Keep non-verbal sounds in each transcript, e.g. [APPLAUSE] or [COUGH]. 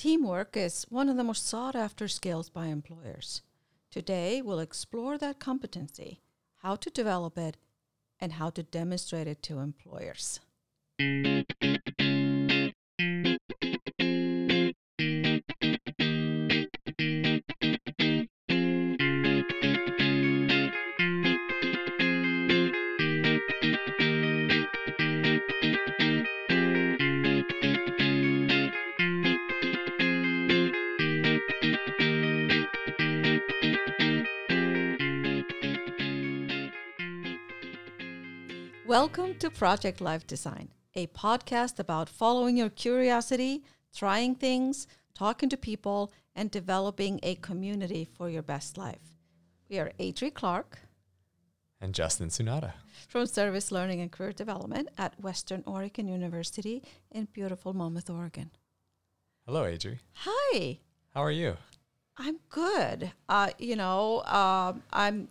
Teamwork is one of the most sought after skills by employers. Today, we'll explore that competency, how to develop it, and how to demonstrate it to employers. Welcome to Project Life Design, a podcast about following your curiosity, trying things, talking to people, and developing a community for your best life. We are Adri Clark and Justin Sunada from Service Learning and Career Development at Western Oregon University in beautiful Monmouth, Oregon. Hello, Adri. Hi. How are you? I'm good. Uh, you know, um, I'm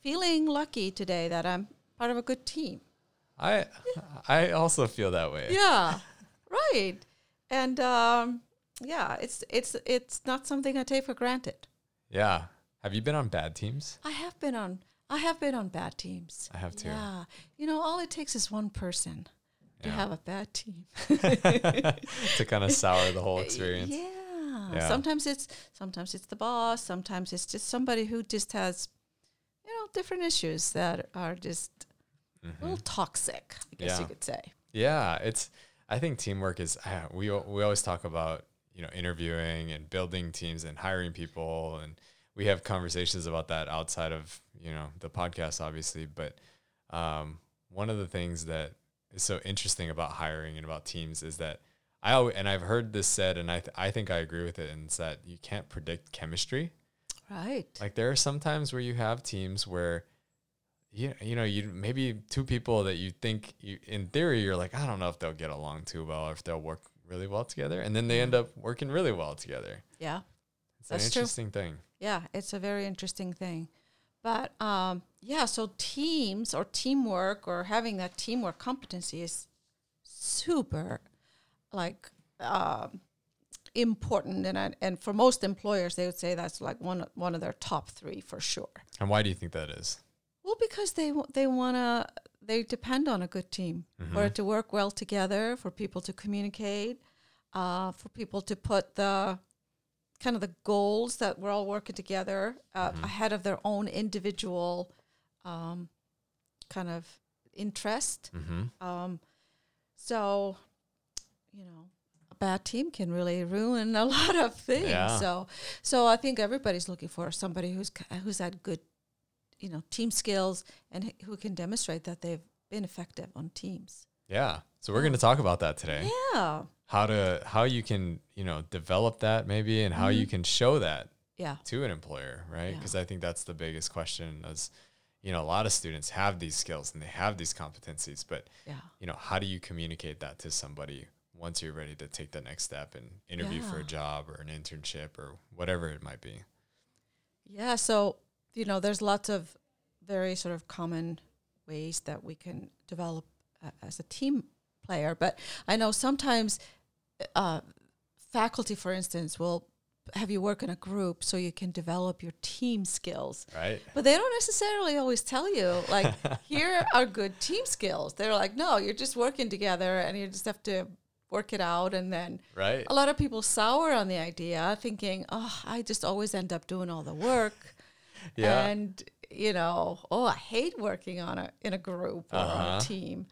feeling lucky today that I'm part of a good team. I I also feel that way. Yeah, right. And um, yeah, it's it's it's not something I take for granted. Yeah. Have you been on bad teams? I have been on I have been on bad teams. I have too. Yeah. You know, all it takes is one person to Yeah. have a bad team. [LAUGHS] [LAUGHS] to kind of sour the whole experience. Yeah. Yeah. Sometimes it's sometimes it's the boss, sometimes it's just somebody who just has you know, different issues that are just a little toxic, I guess Mm-hmm. Yeah. you could say. Yeah, it's. I think teamwork is. Uh, we we always talk about you know interviewing and building teams and hiring people, and we have conversations about that outside of you know the podcast, obviously. But um, one of the things that is so interesting about hiring and about teams is that I always, and I've heard this said, and I th- I think I agree with it, and it's that you can't predict chemistry. Right. Like there are some times where you have teams where you you know you maybe two people that you think you in theory you're like I don't know if they'll get along too well or if they'll work really well together and then they end up working really well together. yeah. It's That's an true. interesting thing. Yeah, it's a very interesting thing. But um, yeah, so teams or teamwork or having that teamwork competency is super like um, important, and I, and for most employers, they would say that's like one one of their top three for sure. And why do you think that is? Well, because they they wanna they depend on a good team for it to work well together, for people to communicate, uh, for people to put the kind of the goals that we're all working together uh, ahead of their own individual um, kind of interest. Mm-hmm. Um, so, you know, a bad team can really ruin a [LAUGHS] lot of things. Yeah. So, so I think everybody's looking for somebody who's who's had good, you know, team skills and who can demonstrate that they've been effective on teams. Yeah. So we're going to talk about that today. Yeah. How to how you can, you know, develop that maybe and how you mm-hmm. can show that Yeah. to an employer, right? Yeah. Because I think that's the biggest question is, you know, a lot of students have these skills and they have these competencies, but Yeah. you know, how do you communicate that to somebody once you're ready to take the next step and interview for a job or an internship or whatever it might be? Yeah, so you know, there's lots of very sort of common ways that we can develop uh, as a team player, but I know sometimes uh, faculty, for instance, will have you work in a group so you can develop your team skills. Right? But they don't necessarily always tell you, like, [LAUGHS] here are good team skills. They're like, no, you're just working together and you just have to work it out. And then Right? a lot of people sour on the idea, thinking, "Oh, I just always end up doing all the work." Yeah. And you know, oh, I hate working on a in a group or Uh-huh. a team,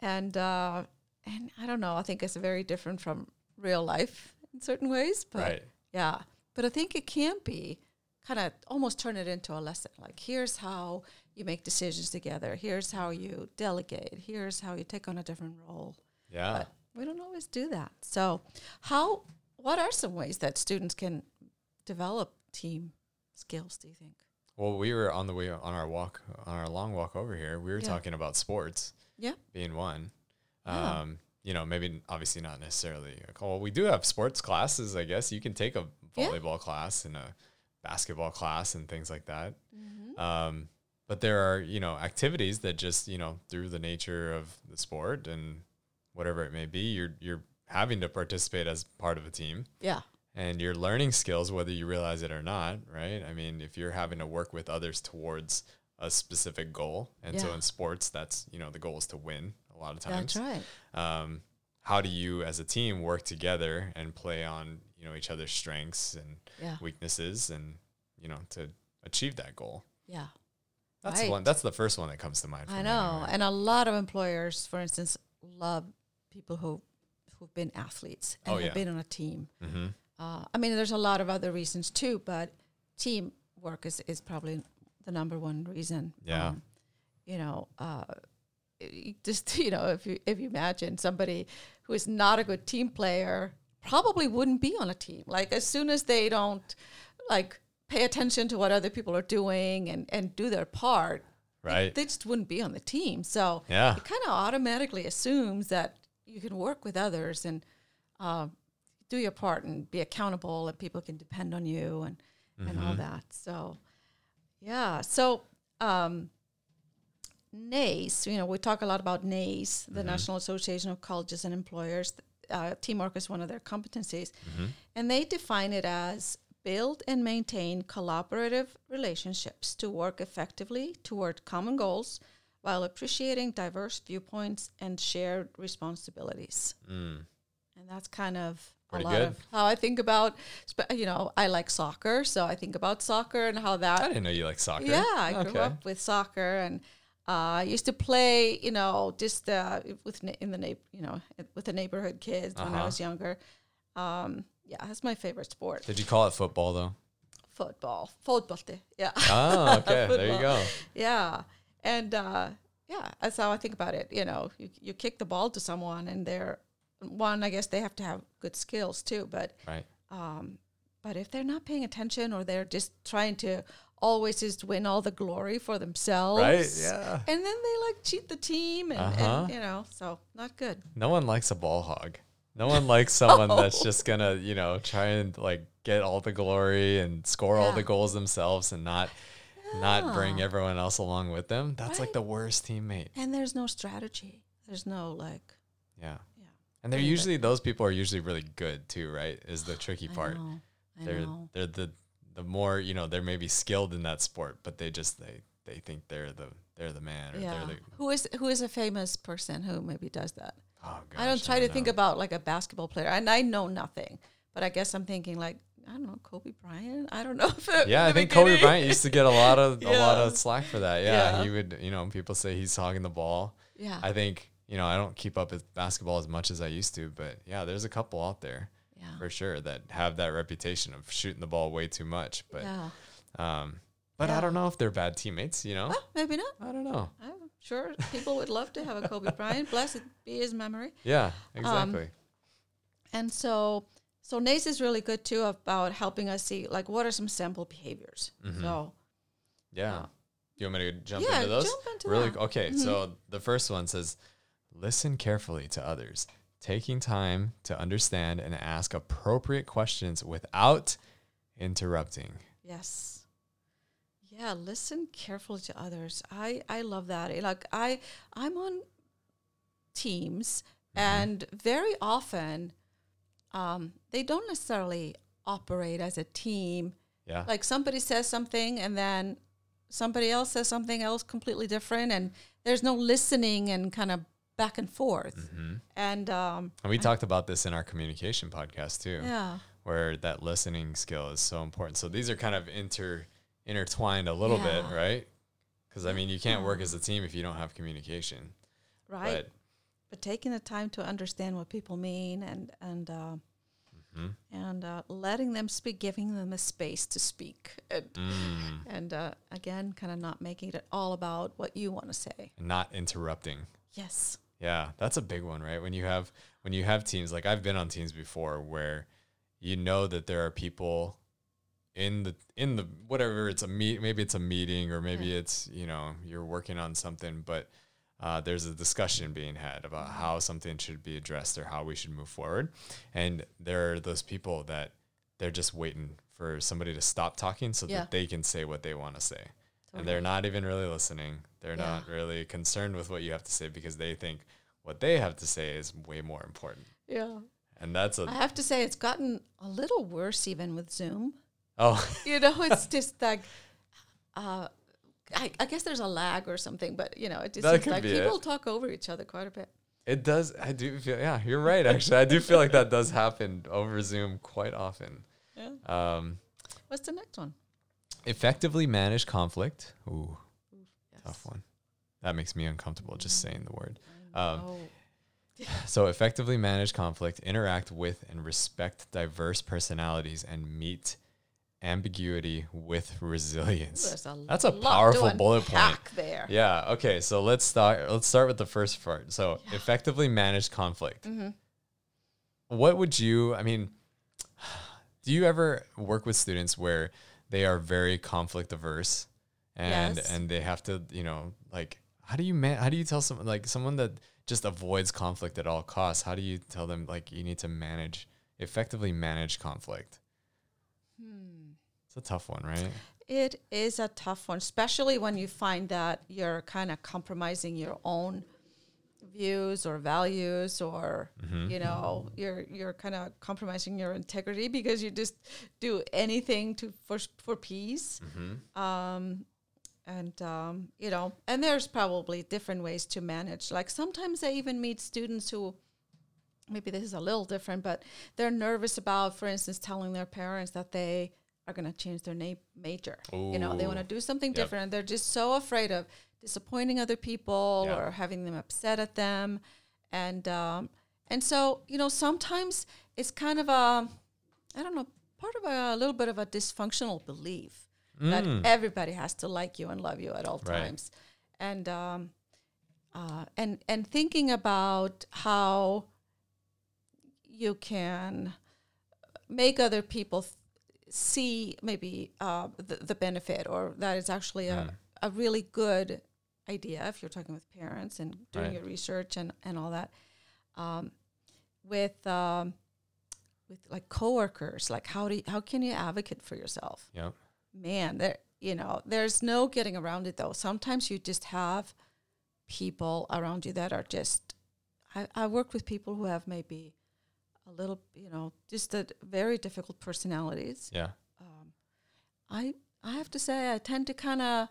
and uh, and I don't know. I think it's very different from real life in certain ways, but Right. yeah. But I think it can be kind of almost turn it into a lesson. Like here's how you make decisions together. Here's how you delegate. Here's how you take on a different role Yeah. but we don't always do that. So, how? What are some ways that students can develop team skills? Do you think? Well, we were on the way on our walk, on our long walk over here. We were Yeah. talking about sports Yeah. being one. Yeah. Um, you know, maybe obviously not necessarily. Like, well, we do have sports classes. I guess you can take a Yeah. volleyball class and a basketball class and things like that. Mm-hmm. Um, but there are you know activities that just you know through the nature of the sport and whatever it may be, you're you're having to participate as part of a team. Yeah. And you're learning skills whether you realize it or not, right? I mean, if you're having to work with others towards a specific goal, and so in sports, that's you know the goal is to win a lot of times. That's right. Um, how do you, as a team, work together and play on you know each other's strengths and Yeah. weaknesses, and you know to achieve that goal? Yeah. That's Right. one. That's the first one that comes to mind. For I know. anyway. And a lot of employers, for instance, love people who who've been athletes and Oh, have yeah. been on a team. Mm-hmm. Uh, I mean, there's a lot of other reasons too, but teamwork is, is probably the number one reason. Yeah. you know, uh, just [LAUGHS] you know, if you if you imagine somebody who is not a good team player, probably wouldn't be on a team. Like as soon as they don't like pay attention to what other people are doing and and do their part, Right. They, just wouldn't be on the team. So Yeah. it kind of automatically assumes that you can work with others and uh, do your part and be accountable, and people can depend on you and and all that. So yeah. So um, NACE, you know, we talk a lot about NACE, the National Association of Colleges and Employers. Uh, teamwork is one of their competencies, and they define it as build and maintain collaborative relationships to work effectively toward common goals while appreciating diverse viewpoints and shared responsibilities. Mm. And that's kind of Pretty a lot good. of how I think about, you know, I like soccer, so I think about soccer and how that I didn't know you like soccer. yeah, I grew up with soccer, and uh, I used to play, you know, just uh, with in the na- you know with the neighborhood kids when I Uh-huh. was younger. Um, yeah, that's my favorite sport. Did you call it football though? Football, football, yeah, Oh, [LAUGHS] okay. there you go. yeah, and uh, yeah, that's how I think about it. You know, you you kick the ball to someone, and they're one. I guess they have to have good skills too, but Right. um, but if they're not paying attention or they're just trying to always just win all the glory for themselves, Right. Yeah. and then they like cheat the team, and, Uh-huh. and you know, so not good. No one likes a ball hog. No one likes someone that's [LAUGHS] just gonna, you know, try and like get all the glory and score all the goals themselves and not not bring everyone else along with them. That's like the worst teammate. And there's no strategy. There's no like, Yeah. Yeah. And they're usually those people are usually really good too, right? Is the tricky I part. know, I they're know. they're the the more, you know, they're maybe skilled in that sport, but they just they they think they're the they're the man or Yeah. they're the Who is who is a famous person who maybe does that? oh gosh, I don't try to think know. about like a basketball player, and I know nothing. But I guess I'm thinking like I don't know Kobe Bryant. I don't know if it- Yeah, I think Kobe Bryant used to get a lot of a lot of [LAUGHS] slack for that. Yeah, Yeah. he would. You know, people say he's hogging the ball. Yeah, I think you know I don't keep up with basketball as much as I used to, but yeah, there's a couple out there yeah, for sure that have that reputation of shooting the ball way too much. But yeah. um, but I don't know if they're bad teammates. You know, Well, maybe not. I don't know. I'm sure people would love to have a Kobe Bryant. Blessed be his memory. Yeah, Um, exactly. And so, so NACE is really good too about helping us see like what are some sample behaviors. Mhm. So yeah. Do you want me to jump yeah, into those? jump into really that. Mm-hmm. okay so the first one says listen carefully to others taking time to understand and ask appropriate questions without interrupting Yes. Yeah, listen carefully to others. I I love that. Eh, Like I I'm on teams and very often um they don't necessarily operate as a team. yeah Like somebody says something and then somebody else says something else completely different and there's no listening and kind of back and forth. hmm And um and we talked about this in our communication podcast too yeah. where that listening skill is so important so these are kind of inter intertwined a little bit right because i mean you can't work as a team if you don't have communication Right. but but taking the time to understand what people mean and and uh, Mhm. and uh, letting them speak, giving them a space to speak, and, mm, and uh, again, kind of not making it all about what you want to say. not interrupting Yes. Yeah, that's a big one, right? When you have when you have teams like I've been on teams before where you know that there are people in the in the whatever it's a meet maybe it's a meeting or maybe Yeah. it's you know you're working on something but uh, there's a discussion being had about Mm-hmm. how something should be addressed or how we should move forward and there are those people that they're just waiting for somebody to stop talking so Yeah. that they can say what they want to say and they're not even really listening. They're Yeah. not really concerned with what you have to say because they think what they have to say is way more important. Yeah. and that's a I have to say, it's gotten a little worse even with Zoom. oh [LAUGHS] You know, it's just like, uh, I, I guess there's a lag or something, but you know, it just seems like people it. talk over each other quite a bit. it does. I do feel yeah. You're right. Actually, I do feel like that does happen over Zoom quite often. Yeah. Um, What's the next one? Effectively manage conflict. Ooh, Yes. tough one. That makes me uncomfortable just saying the word. Um, oh, [LAUGHS] So, effectively manage conflict, interact with and respect diverse personalities, and meet ambiguity with resilience. a That's a lot powerful bullet point. there. Yeah. Okay. So let's start. Let's start with the first part. So, effectively manage conflict. Mm-hmm. What would you? I mean, [SIGHS] do you ever work with students where they are very conflict averse, and Yes. and they have to, you know, like, how do you man? How do you tell someone like someone that just avoids conflict at all costs? How do you tell them like you need to manage effectively manage conflict? Hmm. It's a tough one, right? It is a tough one, especially when you find that you're kind of compromising your own views or values or Mm-hmm. you know you're you're kind of compromising your integrity because you just do anything to for for peace Mm-hmm. um and um you know and there's probably different ways to manage like sometimes i even meet students who maybe this is a little different but they're nervous about for instance telling their parents that they are going to change their name major you know they want to do something Yep. different and they're just so afraid of disappointing other people Yeah. or having them upset at them and um and so you know sometimes it's kind of a i don't know part of a, little bit of a dysfunctional belief that everybody has to like you and love you at all Mm. Times and um uh and and thinking about how you can make other people th- see maybe uh, the, the benefit or that it's actually a, Mm. a really good idea if you're talking with parents and doing Right. your research and, and all that um, with um, with like coworkers like how do you, how can you advocate for yourself Yep. man there you know there's no getting around it though sometimes you just have people around you that are just i, I worked with people who have maybe a little you know just a very difficult personalities Yeah. um, i i have to say i tend to kind of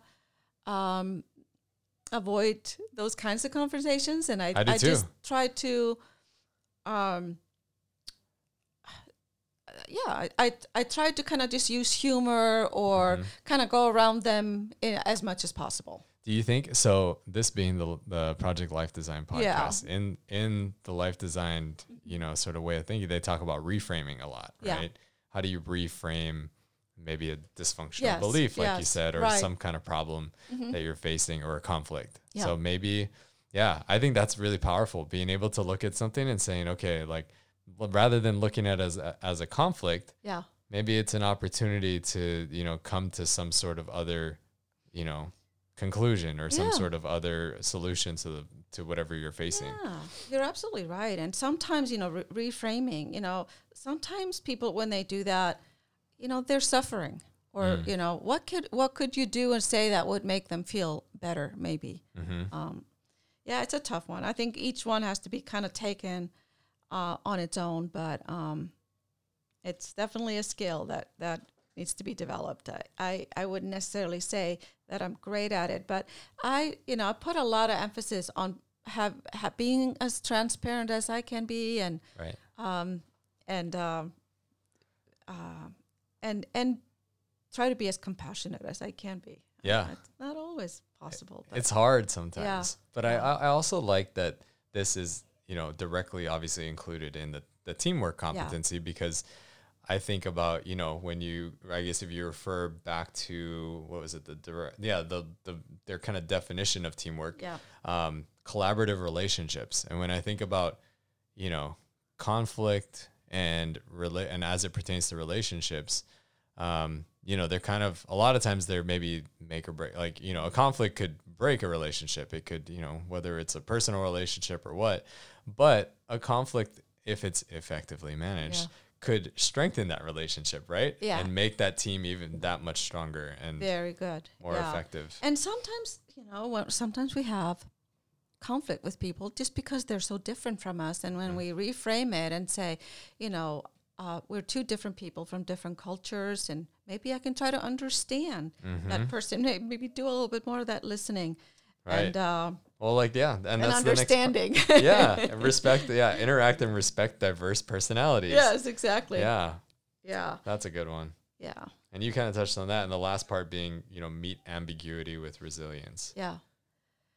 um, avoid those kinds of conversations and i, I do just try to um, yeah, I, I, I try to kind of just use humor or Mm-hmm. kind of go around them in, as much as possible. Do you think so? This being the the Project Life Design Yeah. podcast, in in the life design, you know, sort of way of thinking, they talk about reframing a lot, Yeah. right? How do you reframe maybe a dysfunctional Yes, belief, like you said, or right. Mm-hmm. some kind of problem that you're facing or a conflict? Yeah. So maybe, yeah, I think that's really powerful. Being able to look at something and saying, okay, like rather than looking at it as a, as a conflict, Yeah. maybe it's an opportunity to you know come to some sort of other you know conclusion or some Yeah. sort of other solution to the to whatever you're facing Yeah, you're absolutely right. And sometimes, you know, re- reframing, you know, sometimes people when they do that, you know, they're suffering. Or Mm. you know, what could what could you do and say that would make them feel better? Maybe. Mm-hmm. Um, yeah, it's a tough one. I think each one has to be kind of taken uh, on its own, but um, it's definitely a skill that that needs to be developed. I, I I wouldn't necessarily say that I'm great at it, but I you know I put a lot of emphasis on have, have being as transparent as I can be and right um, and um, uh, and and try to be as compassionate as I can be. Yeah. it's not always possible. But it's hard sometimes yeah. but I, I also like that this is you know directly obviously included in the the teamwork competency because I think about you know when you I guess if you refer back to what was it the direct yeah the the their kind of definition of teamwork yeah, um, collaborative relationships. And when I think about, you know, conflict and rela- and as it pertains to relationships, um, you know, they're kind of a lot of times they're maybe make or break. Like you know, a conflict could break a relationship. It could you know whether it's a personal relationship or what. But a conflict, if it's effectively managed. Yeah. Could strengthen that relationship, right? Yeah. And make that team even that much stronger and very good. more yeah. effective. And sometimes, you know, sometimes we have conflict with people just because they're so different from us. And when we reframe it and say, you know, uh, we're two different people from different cultures, and maybe I can try to understand that person. Maybe do a little bit more of that listening, Right. and uh, Well, like yeah, and, and that's the next. understanding. [LAUGHS] yeah, and [LAUGHS] respect. Yeah, interact and respect diverse personalities. yes, exactly. Yeah, yeah, that's a good one. yeah, And you kind of touched on that, and the last part being, you know, meet ambiguity with resilience. yeah.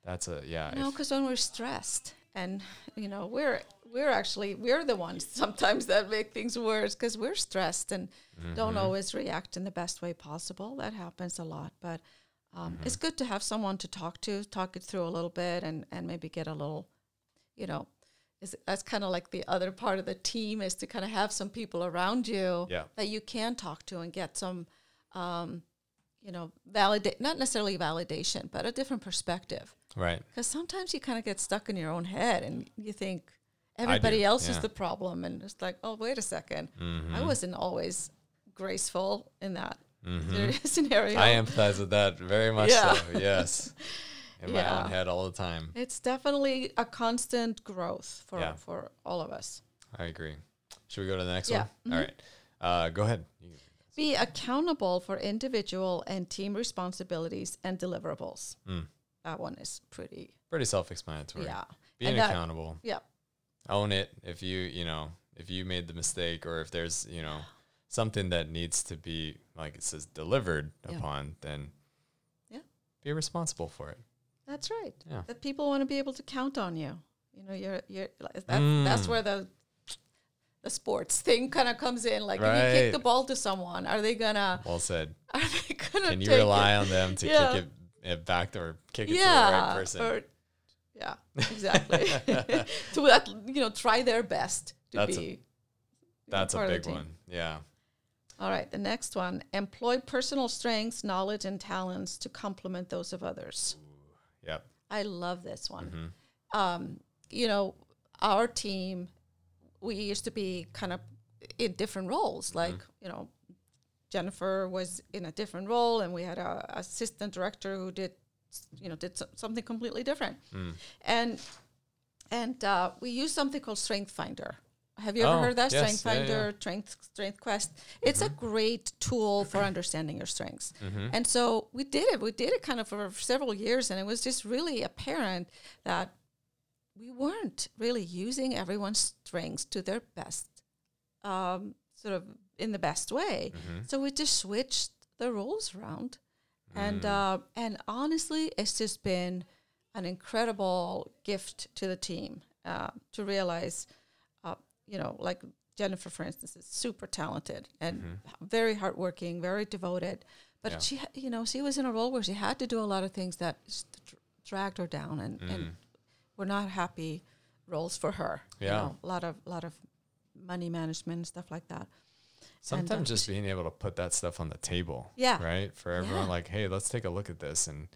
That's a yeah. No, because when we're stressed, and you know, we're we're actually we're the ones [LAUGHS] sometimes that make things worse because we're stressed and don't always react in the best way possible. That happens a lot, but um, it's good to have someone to talk to, talk it through a little bit, and and maybe get a little, you know. Is, that's kind of like the other part of the team is to kind of have some people around you Yeah. that you can talk to and get some, um, you know, validate not necessarily validation, but a different perspective. Right. Because sometimes you kind of get stuck in your own head and you think everybody else is the problem. And it's like, oh, wait a 2nd Mm-hmm. I wasn't always graceful in that [LAUGHS] scenario. I empathize with that very much. Yeah. So [LAUGHS] yes, in my Yeah. own head all the time. It's definitely a constant growth for, Yeah. for all of us. I agree. Should we go to the next Yeah. Mm-hmm. one? All right. Uh, go ahead. Be accountable for individual and team responsibilities and deliverables. Mm. That one is pretty, Pretty self-explanatory. yeah. Being that- accountable. Yeah. Own it. If you you know if you made the mistake or if there's you know something that needs to be like it says delivered Yeah. upon, then Yeah. be responsible for it. That's right. Yeah. That people want to be able to count on you. You know, you're you're like, that's that's Mm. where the the sports thing kind of comes in. Like if you kick the ball to someone, are they gonna Well said. [LAUGHS] are they gonna Can you rely it? on them to Yeah. kick it, it back or kick it yeah, to the right person? or- yeah, [LAUGHS] exactly. [LAUGHS] to that, you know, try their best to That's a- be. know, That's a part of the big one. Yeah. All right, the next one: employ personal strengths, knowledge, and talents to complement those of others. Yep. I love this one. Mm-hmm. Um, you know, our team, we used to be kind of in different roles. Like, you know, Jennifer was in a different role, and we had a assistant director who did, you know, did so- something completely different. And and uh, we use something called Strength Finder. Have you ever Oh, heard that? yes, Strength yeah, yeah. Finder, Strength Strength Quest. It's a great tool for understanding your strengths. And so we did it. We did it kind of for several years, and it was just really apparent that we weren't really using everyone's strengths to their best, um, sort of in the best way. So we just switched the roles around, and uh, and honestly, it's just been an incredible gift to the team uh, to realize, uh, you know, like Jennifer, for instance, is super talented and very hardworking, very devoted. But Yeah. she, you know, she was in a role where she had to do a lot of things that dragged her down, and, and were not happy roles for her. You Yeah. know, a lot of lot of money management and stuff like that. Sometimes uh, just being able to put that stuff on the table. Yeah. Right. For everyone, Yeah. like, hey, let's take a look at this and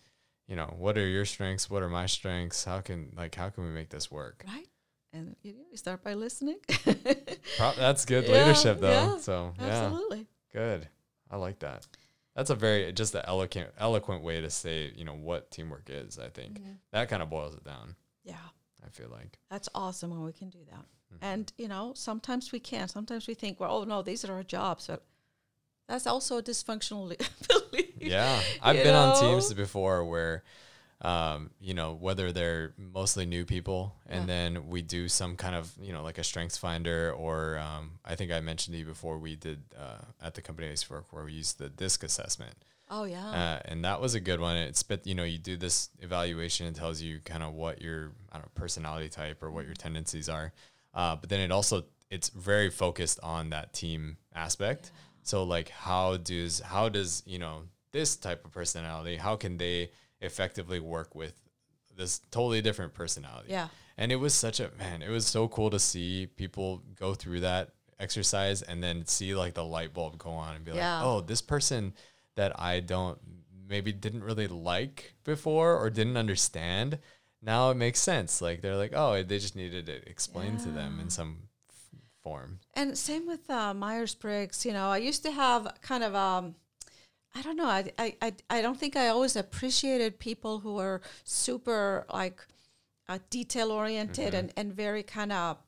you know, what are your strengths? What are my strengths? How can like how can we make this work? Right? And you, know, you start by listening. Pro- [LAUGHS] that's good Yeah, leadership though. yeah, so yeah. Absolutely. Good. I like that. That's a very just an eloquent eloquent way to say, you know, what teamwork is, I think. Mm-hmm. That kind of boils it down, Yeah. I feel like. That's awesome when we can do that. Mm-hmm. And, you know, sometimes we can't. Sometimes we think, well, oh, no, these are our jobs. But that's also a dysfunctional li- [LAUGHS] belief. Yeah. [LAUGHS] I've been on teams before where um, you know, whether they're mostly new people and Yeah. then we do some kind of, you know, like a strengths finder or um, I think I mentioned to you before we did uh, at the company I used to work where we used the DISC assessment. Oh, yeah. Uh, and that was a good one. It's but you know you do this evaluation and tells you kind of what your I don't know, personality type or what your tendencies are. Uh, but then it also it's very focused on that team aspect. So like how does how does you know this type of personality how can they effectively work with this totally different personality? Yeah. And it was such a man. It was so cool to see people go through that exercise and then see like the light bulb go on and be Yeah. like, oh, this person that I don't maybe didn't really like before or didn't understand. Now it makes sense. Like they're like, oh, they just needed it explained to them in some f- form. And same with uh, Myers Briggs. You know, I used to have kind of um, I don't know. I, I I I don't think I always appreciated people who were super like uh, detail oriented Mm-hmm. and, and very kind of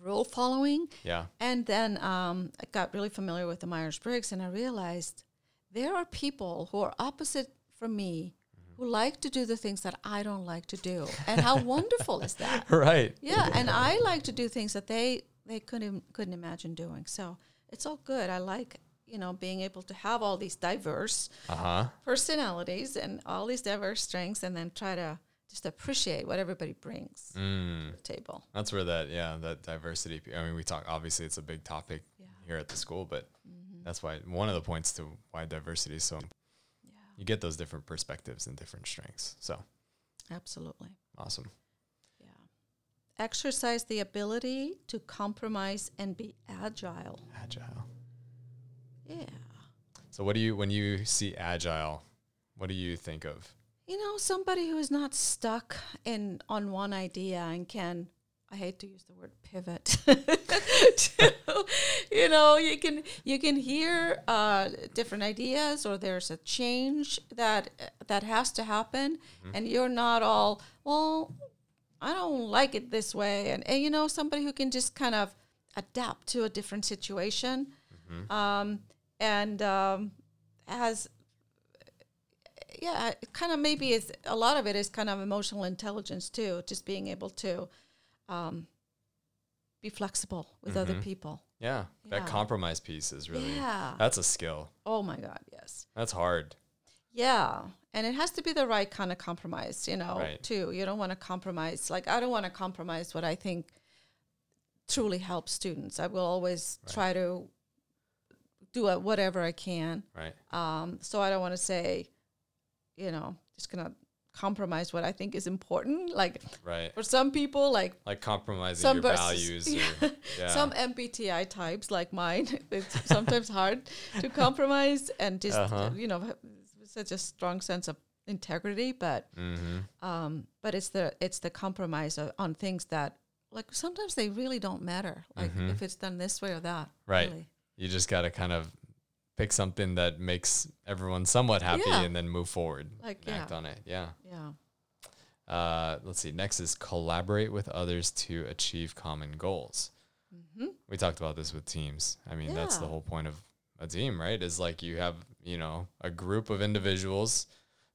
rule following. Yeah. And then um, I got really familiar with the Myers Briggs, and I realized there are people who are opposite from me who like to do the things that I don't like to do. And how wonderful is that? [LAUGHS] Right. Yeah, and I like to do things that they they couldn't couldn't imagine doing. So it's all good. I like you know being able to have all these diverse Uh huh. personalities and all these diverse strengths, and then try to just appreciate what everybody brings Mm. to the table. That's where that yeah that diversity. I mean, we talk obviously it's a big topic Yeah. here at the school, but Mm-hmm. that's why one of the points to why diversity is so. Yeah, You get those different perspectives and different strengths. So absolutely. awesome. Yeah. Exercise the ability to compromise and be agile. Agile. Yeah. So what do you when you see agile? What do you think of? You know, somebody who is not stuck in on one idea and can I hate to use the word pivot. [LAUGHS] to- know, you can you can hear uh, different ideas, or there's a change that that has to happen, and you're not all well. I don't like it this way, and, and you know, somebody who can just kind of adapt to a different situation, um, and um, has yeah, kind of maybe is a lot of it is kind of emotional intelligence too, just being able to um, be flexible with other Mhm. people. Yeah, Yeah. that compromise piece is really Yeah. that's a skill. Oh my God, yes. That's hard. Yeah, and it has to be the right kind of compromise, you know, Right. too. You don't want to compromise. Like I don't want to compromise what I think truly helps students. I will always Right. try to do whatever I can. Right. Um, so I don't want to say, you know, just gonna compromise what I think is important. Like Right. for some people, like Like compromising some your values. yeah. [LAUGHS] Or, yeah. some MBTI types like mine, [LAUGHS] it's sometimes hard to compromise and just Uh-huh. you know such a strong sense of integrity. But mm-hmm. um, but it's the it's the compromise of, on things that like sometimes they really don't matter. Like Mhm. if it's done this way or that. Right. Really. You just got to kind of pick something that makes everyone somewhat happy Yeah. and then move forward. Like, and act on it. Yeah. Yeah. Uh, let's see. Next is collaborate with others to achieve common goals. hmm We talked about this with teams. I mean, that's the whole point of a team, right? Is like you have, you know, a group of individuals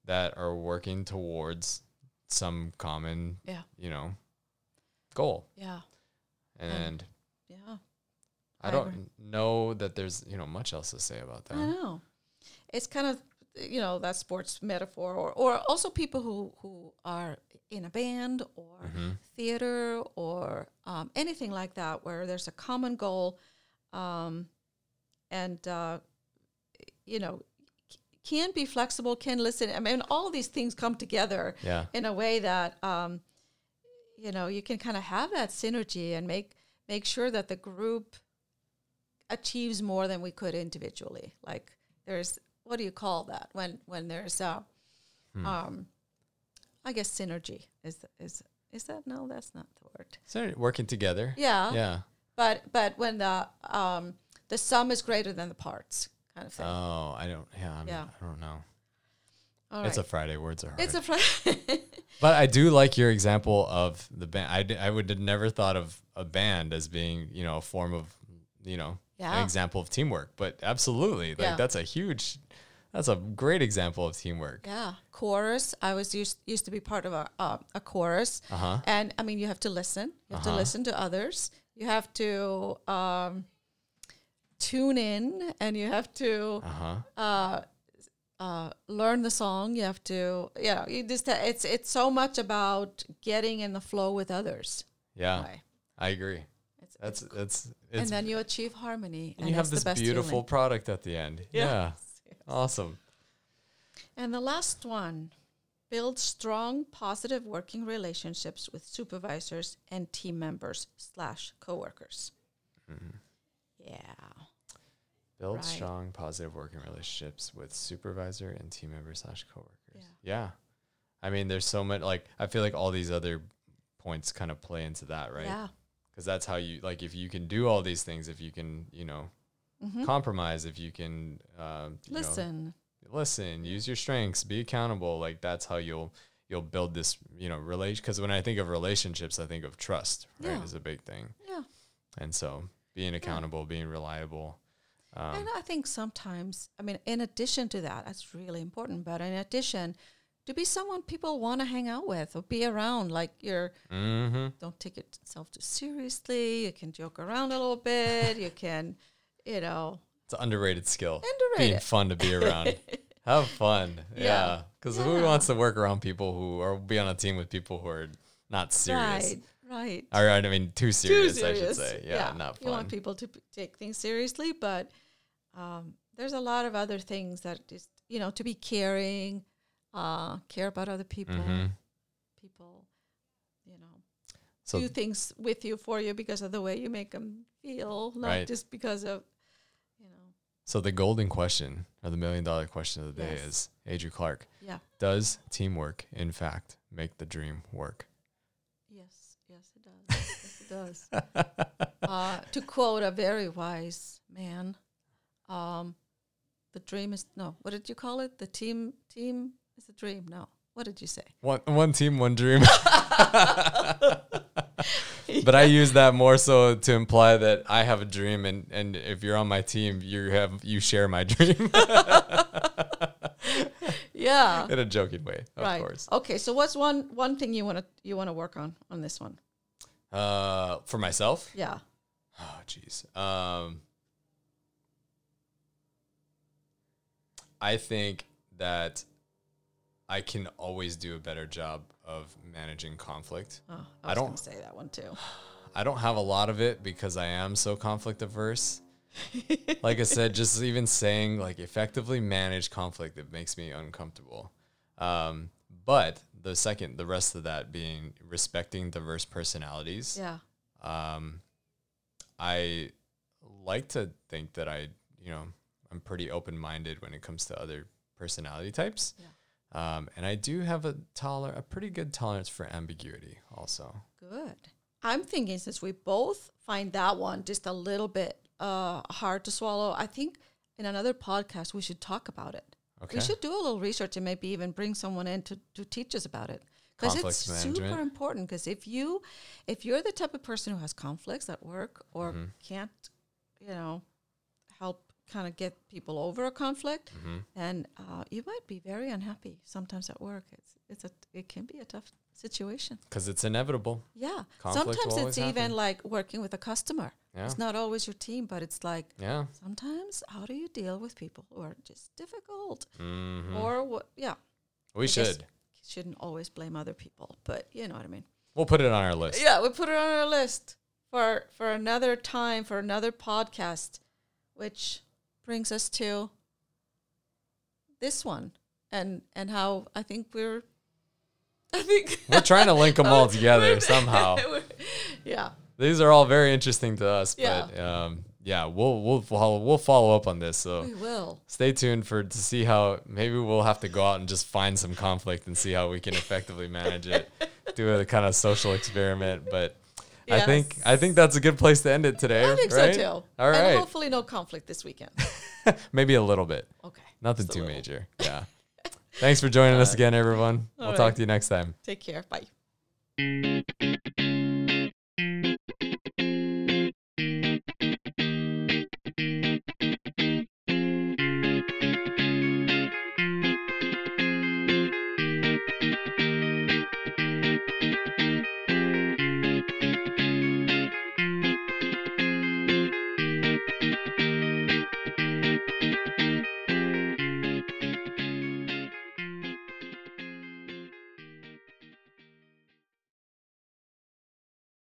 that are working towards some common, Yeah. you know, goal. Yeah. And Yeah. I don't know that there's, you know, much else to say about that. I know. It's kind of you know that sports metaphor, or or also people who who are in a band or Mhm. theater or um, anything like that, where there's a common goal, um, and uh, you know can be flexible, can listen. I mean, all these things come together Yeah. in a way that um, you know you can kind of have that synergy and make make sure that the group achieves more than we could individually. Like there's what do you call that when when there's a Hmm. um, I guess synergy is is is that no that's not the word. So working together. Yeah, Yeah. but but when the um, the sum is greater than the parts kind of thing. Oh, I don't. Yeah. I'm, Yeah. I don't know. All It's a. Friday. Words are hard. it's a Friday. [LAUGHS] but I do like your example of the band. I, d- I would have never thought of a band as being, you know, a form of, you know, an example of teamwork. But absolutely, like Yeah. that's a huge, that's a great example of teamwork. yeah chorus. I was used used to be part of a uh, a chorus. Uh huh. And I mean, you have to listen. You have to Uh-huh. listen to others. You have to um, tune in, and you have to Uh huh. uh, uh, learn the song. You have to, you know, you just it's it's so much about getting in the flow with others. Yeah, I agree. It's, That's it's- it's and then you achieve harmony, and you have this the best beautiful feeling. product at the end. Yeah. [LAUGHS] Yes. Awesome. And the last one, build strong, positive working relationships with supervisors and team members slash coworkers. Mhm. Yeah. Build Right. strong, positive working relationships with supervisor and team members slash coworkers. Yeah. Yeah. I mean, there's so much like I feel like all these other points kind of play into that, right? Yeah. Because that's how you like if you can do all these things, if you can, you know, Mhm. compromise, if you can, um, you know, Listen. listen, use your strengths, be accountable. Like that's how you'll you'll build this you know relation because when i think of relationships i think of trust right Yeah. is a big thing Yeah. and so being accountable being reliable um, and I think sometimes, I mean, in addition to that, that's really important. But in addition, to be someone people want to hang out with or be around, like you're, mhm. don't take yourself too seriously. You can joke around a little bit. You can, you know, it's an underrated skill Underrated. being fun to be around [LAUGHS] have fun Yeah. yeah because who wants to work around people who or be on a team with people who are not serious Right. Right. All right. i mean too Too serious, i should say yeah, not You want people to p- take things seriously, but um, there's a lot of other things that just, you know, to be caring, uh, care about other people, Mhm. people, you know, so do things with you for you because of the way you make them feel, not Right. just because of, you know, So the golden question or the million dollar question of the day is Adrian Clark. yeah, Does teamwork in fact make the dream work? yes, yes, it does. yes, it does. [LAUGHS] Uh, to quote a very wise man, um, the dream is no. What did you call it? The team team is a dream. No. What did you say? One one team, one dream. [LAUGHS] but I use that more so to imply that I have a dream and, and if you're on my team, you have you share my dream. [LAUGHS] Yeah. in a joking way, of right. course. Okay. So what's one one thing you want to you want to work on on this one? Uh for myself? Yeah. Oh jeez. Um I think that I can always do a better job of managing conflict. Oh, I I, don't- say that one too. [SIGHS] I don't have a lot of it because I am so conflict averse. [LAUGHS] like I said, just even saying like effectively manage conflict, it makes me uncomfortable. Um, but the second, the rest of that being respecting diverse personalities. Yeah. Um, I like to think that I, you know, I'm pretty open minded when it comes to other personality types. Um, and I do have a toler, a pretty good tolerance for ambiguity also. Good. I'm thinking since we both find that one just a little bit uh, hard to swallow, I think in another podcast we should talk about it. Okay. We should do a little research and maybe even bring someone in to, to teach us about it. Because it's Conflict super important. Because if you, if you're the type of person who has conflicts at work or Mm-hmm. can't, you know, help kind of get people over a conflict, Mm-hmm. then uh, you might be very unhappy sometimes at work. It's it's a it can be a tough situation. Because it's inevitable. Yeah. Conflict Sometimes it's even like working with a customer. Yeah. It's not always your team, but it's like Yeah. sometimes how do you deal with people who are just difficult hmm or what? Yeah. We I should. Shouldn't always blame other people, but you know what I mean. We'll put it on our list. Yeah, we put it on our list for for another time for another podcast, which brings us to this one and and how I think we're [LAUGHS] I think We're trying to link them [LAUGHS] all together somehow. [LAUGHS] yeah. These are all very interesting to us, Yeah. but um, yeah, we'll we'll follow we'll follow up on this. So We will. stay tuned for to see how maybe we'll have to go out and just find some conflict and see how we can effectively manage it. Do a kind of social experiment, but I think I think that's a good place to end it today. I think right? so too. All And right, hopefully no conflict this weekend. [LAUGHS] maybe a little bit, Okay. nothing Just too major. Yeah. [LAUGHS] Thanks for joining us again, everyone. All we'll talk to you next time. Take care. Bye.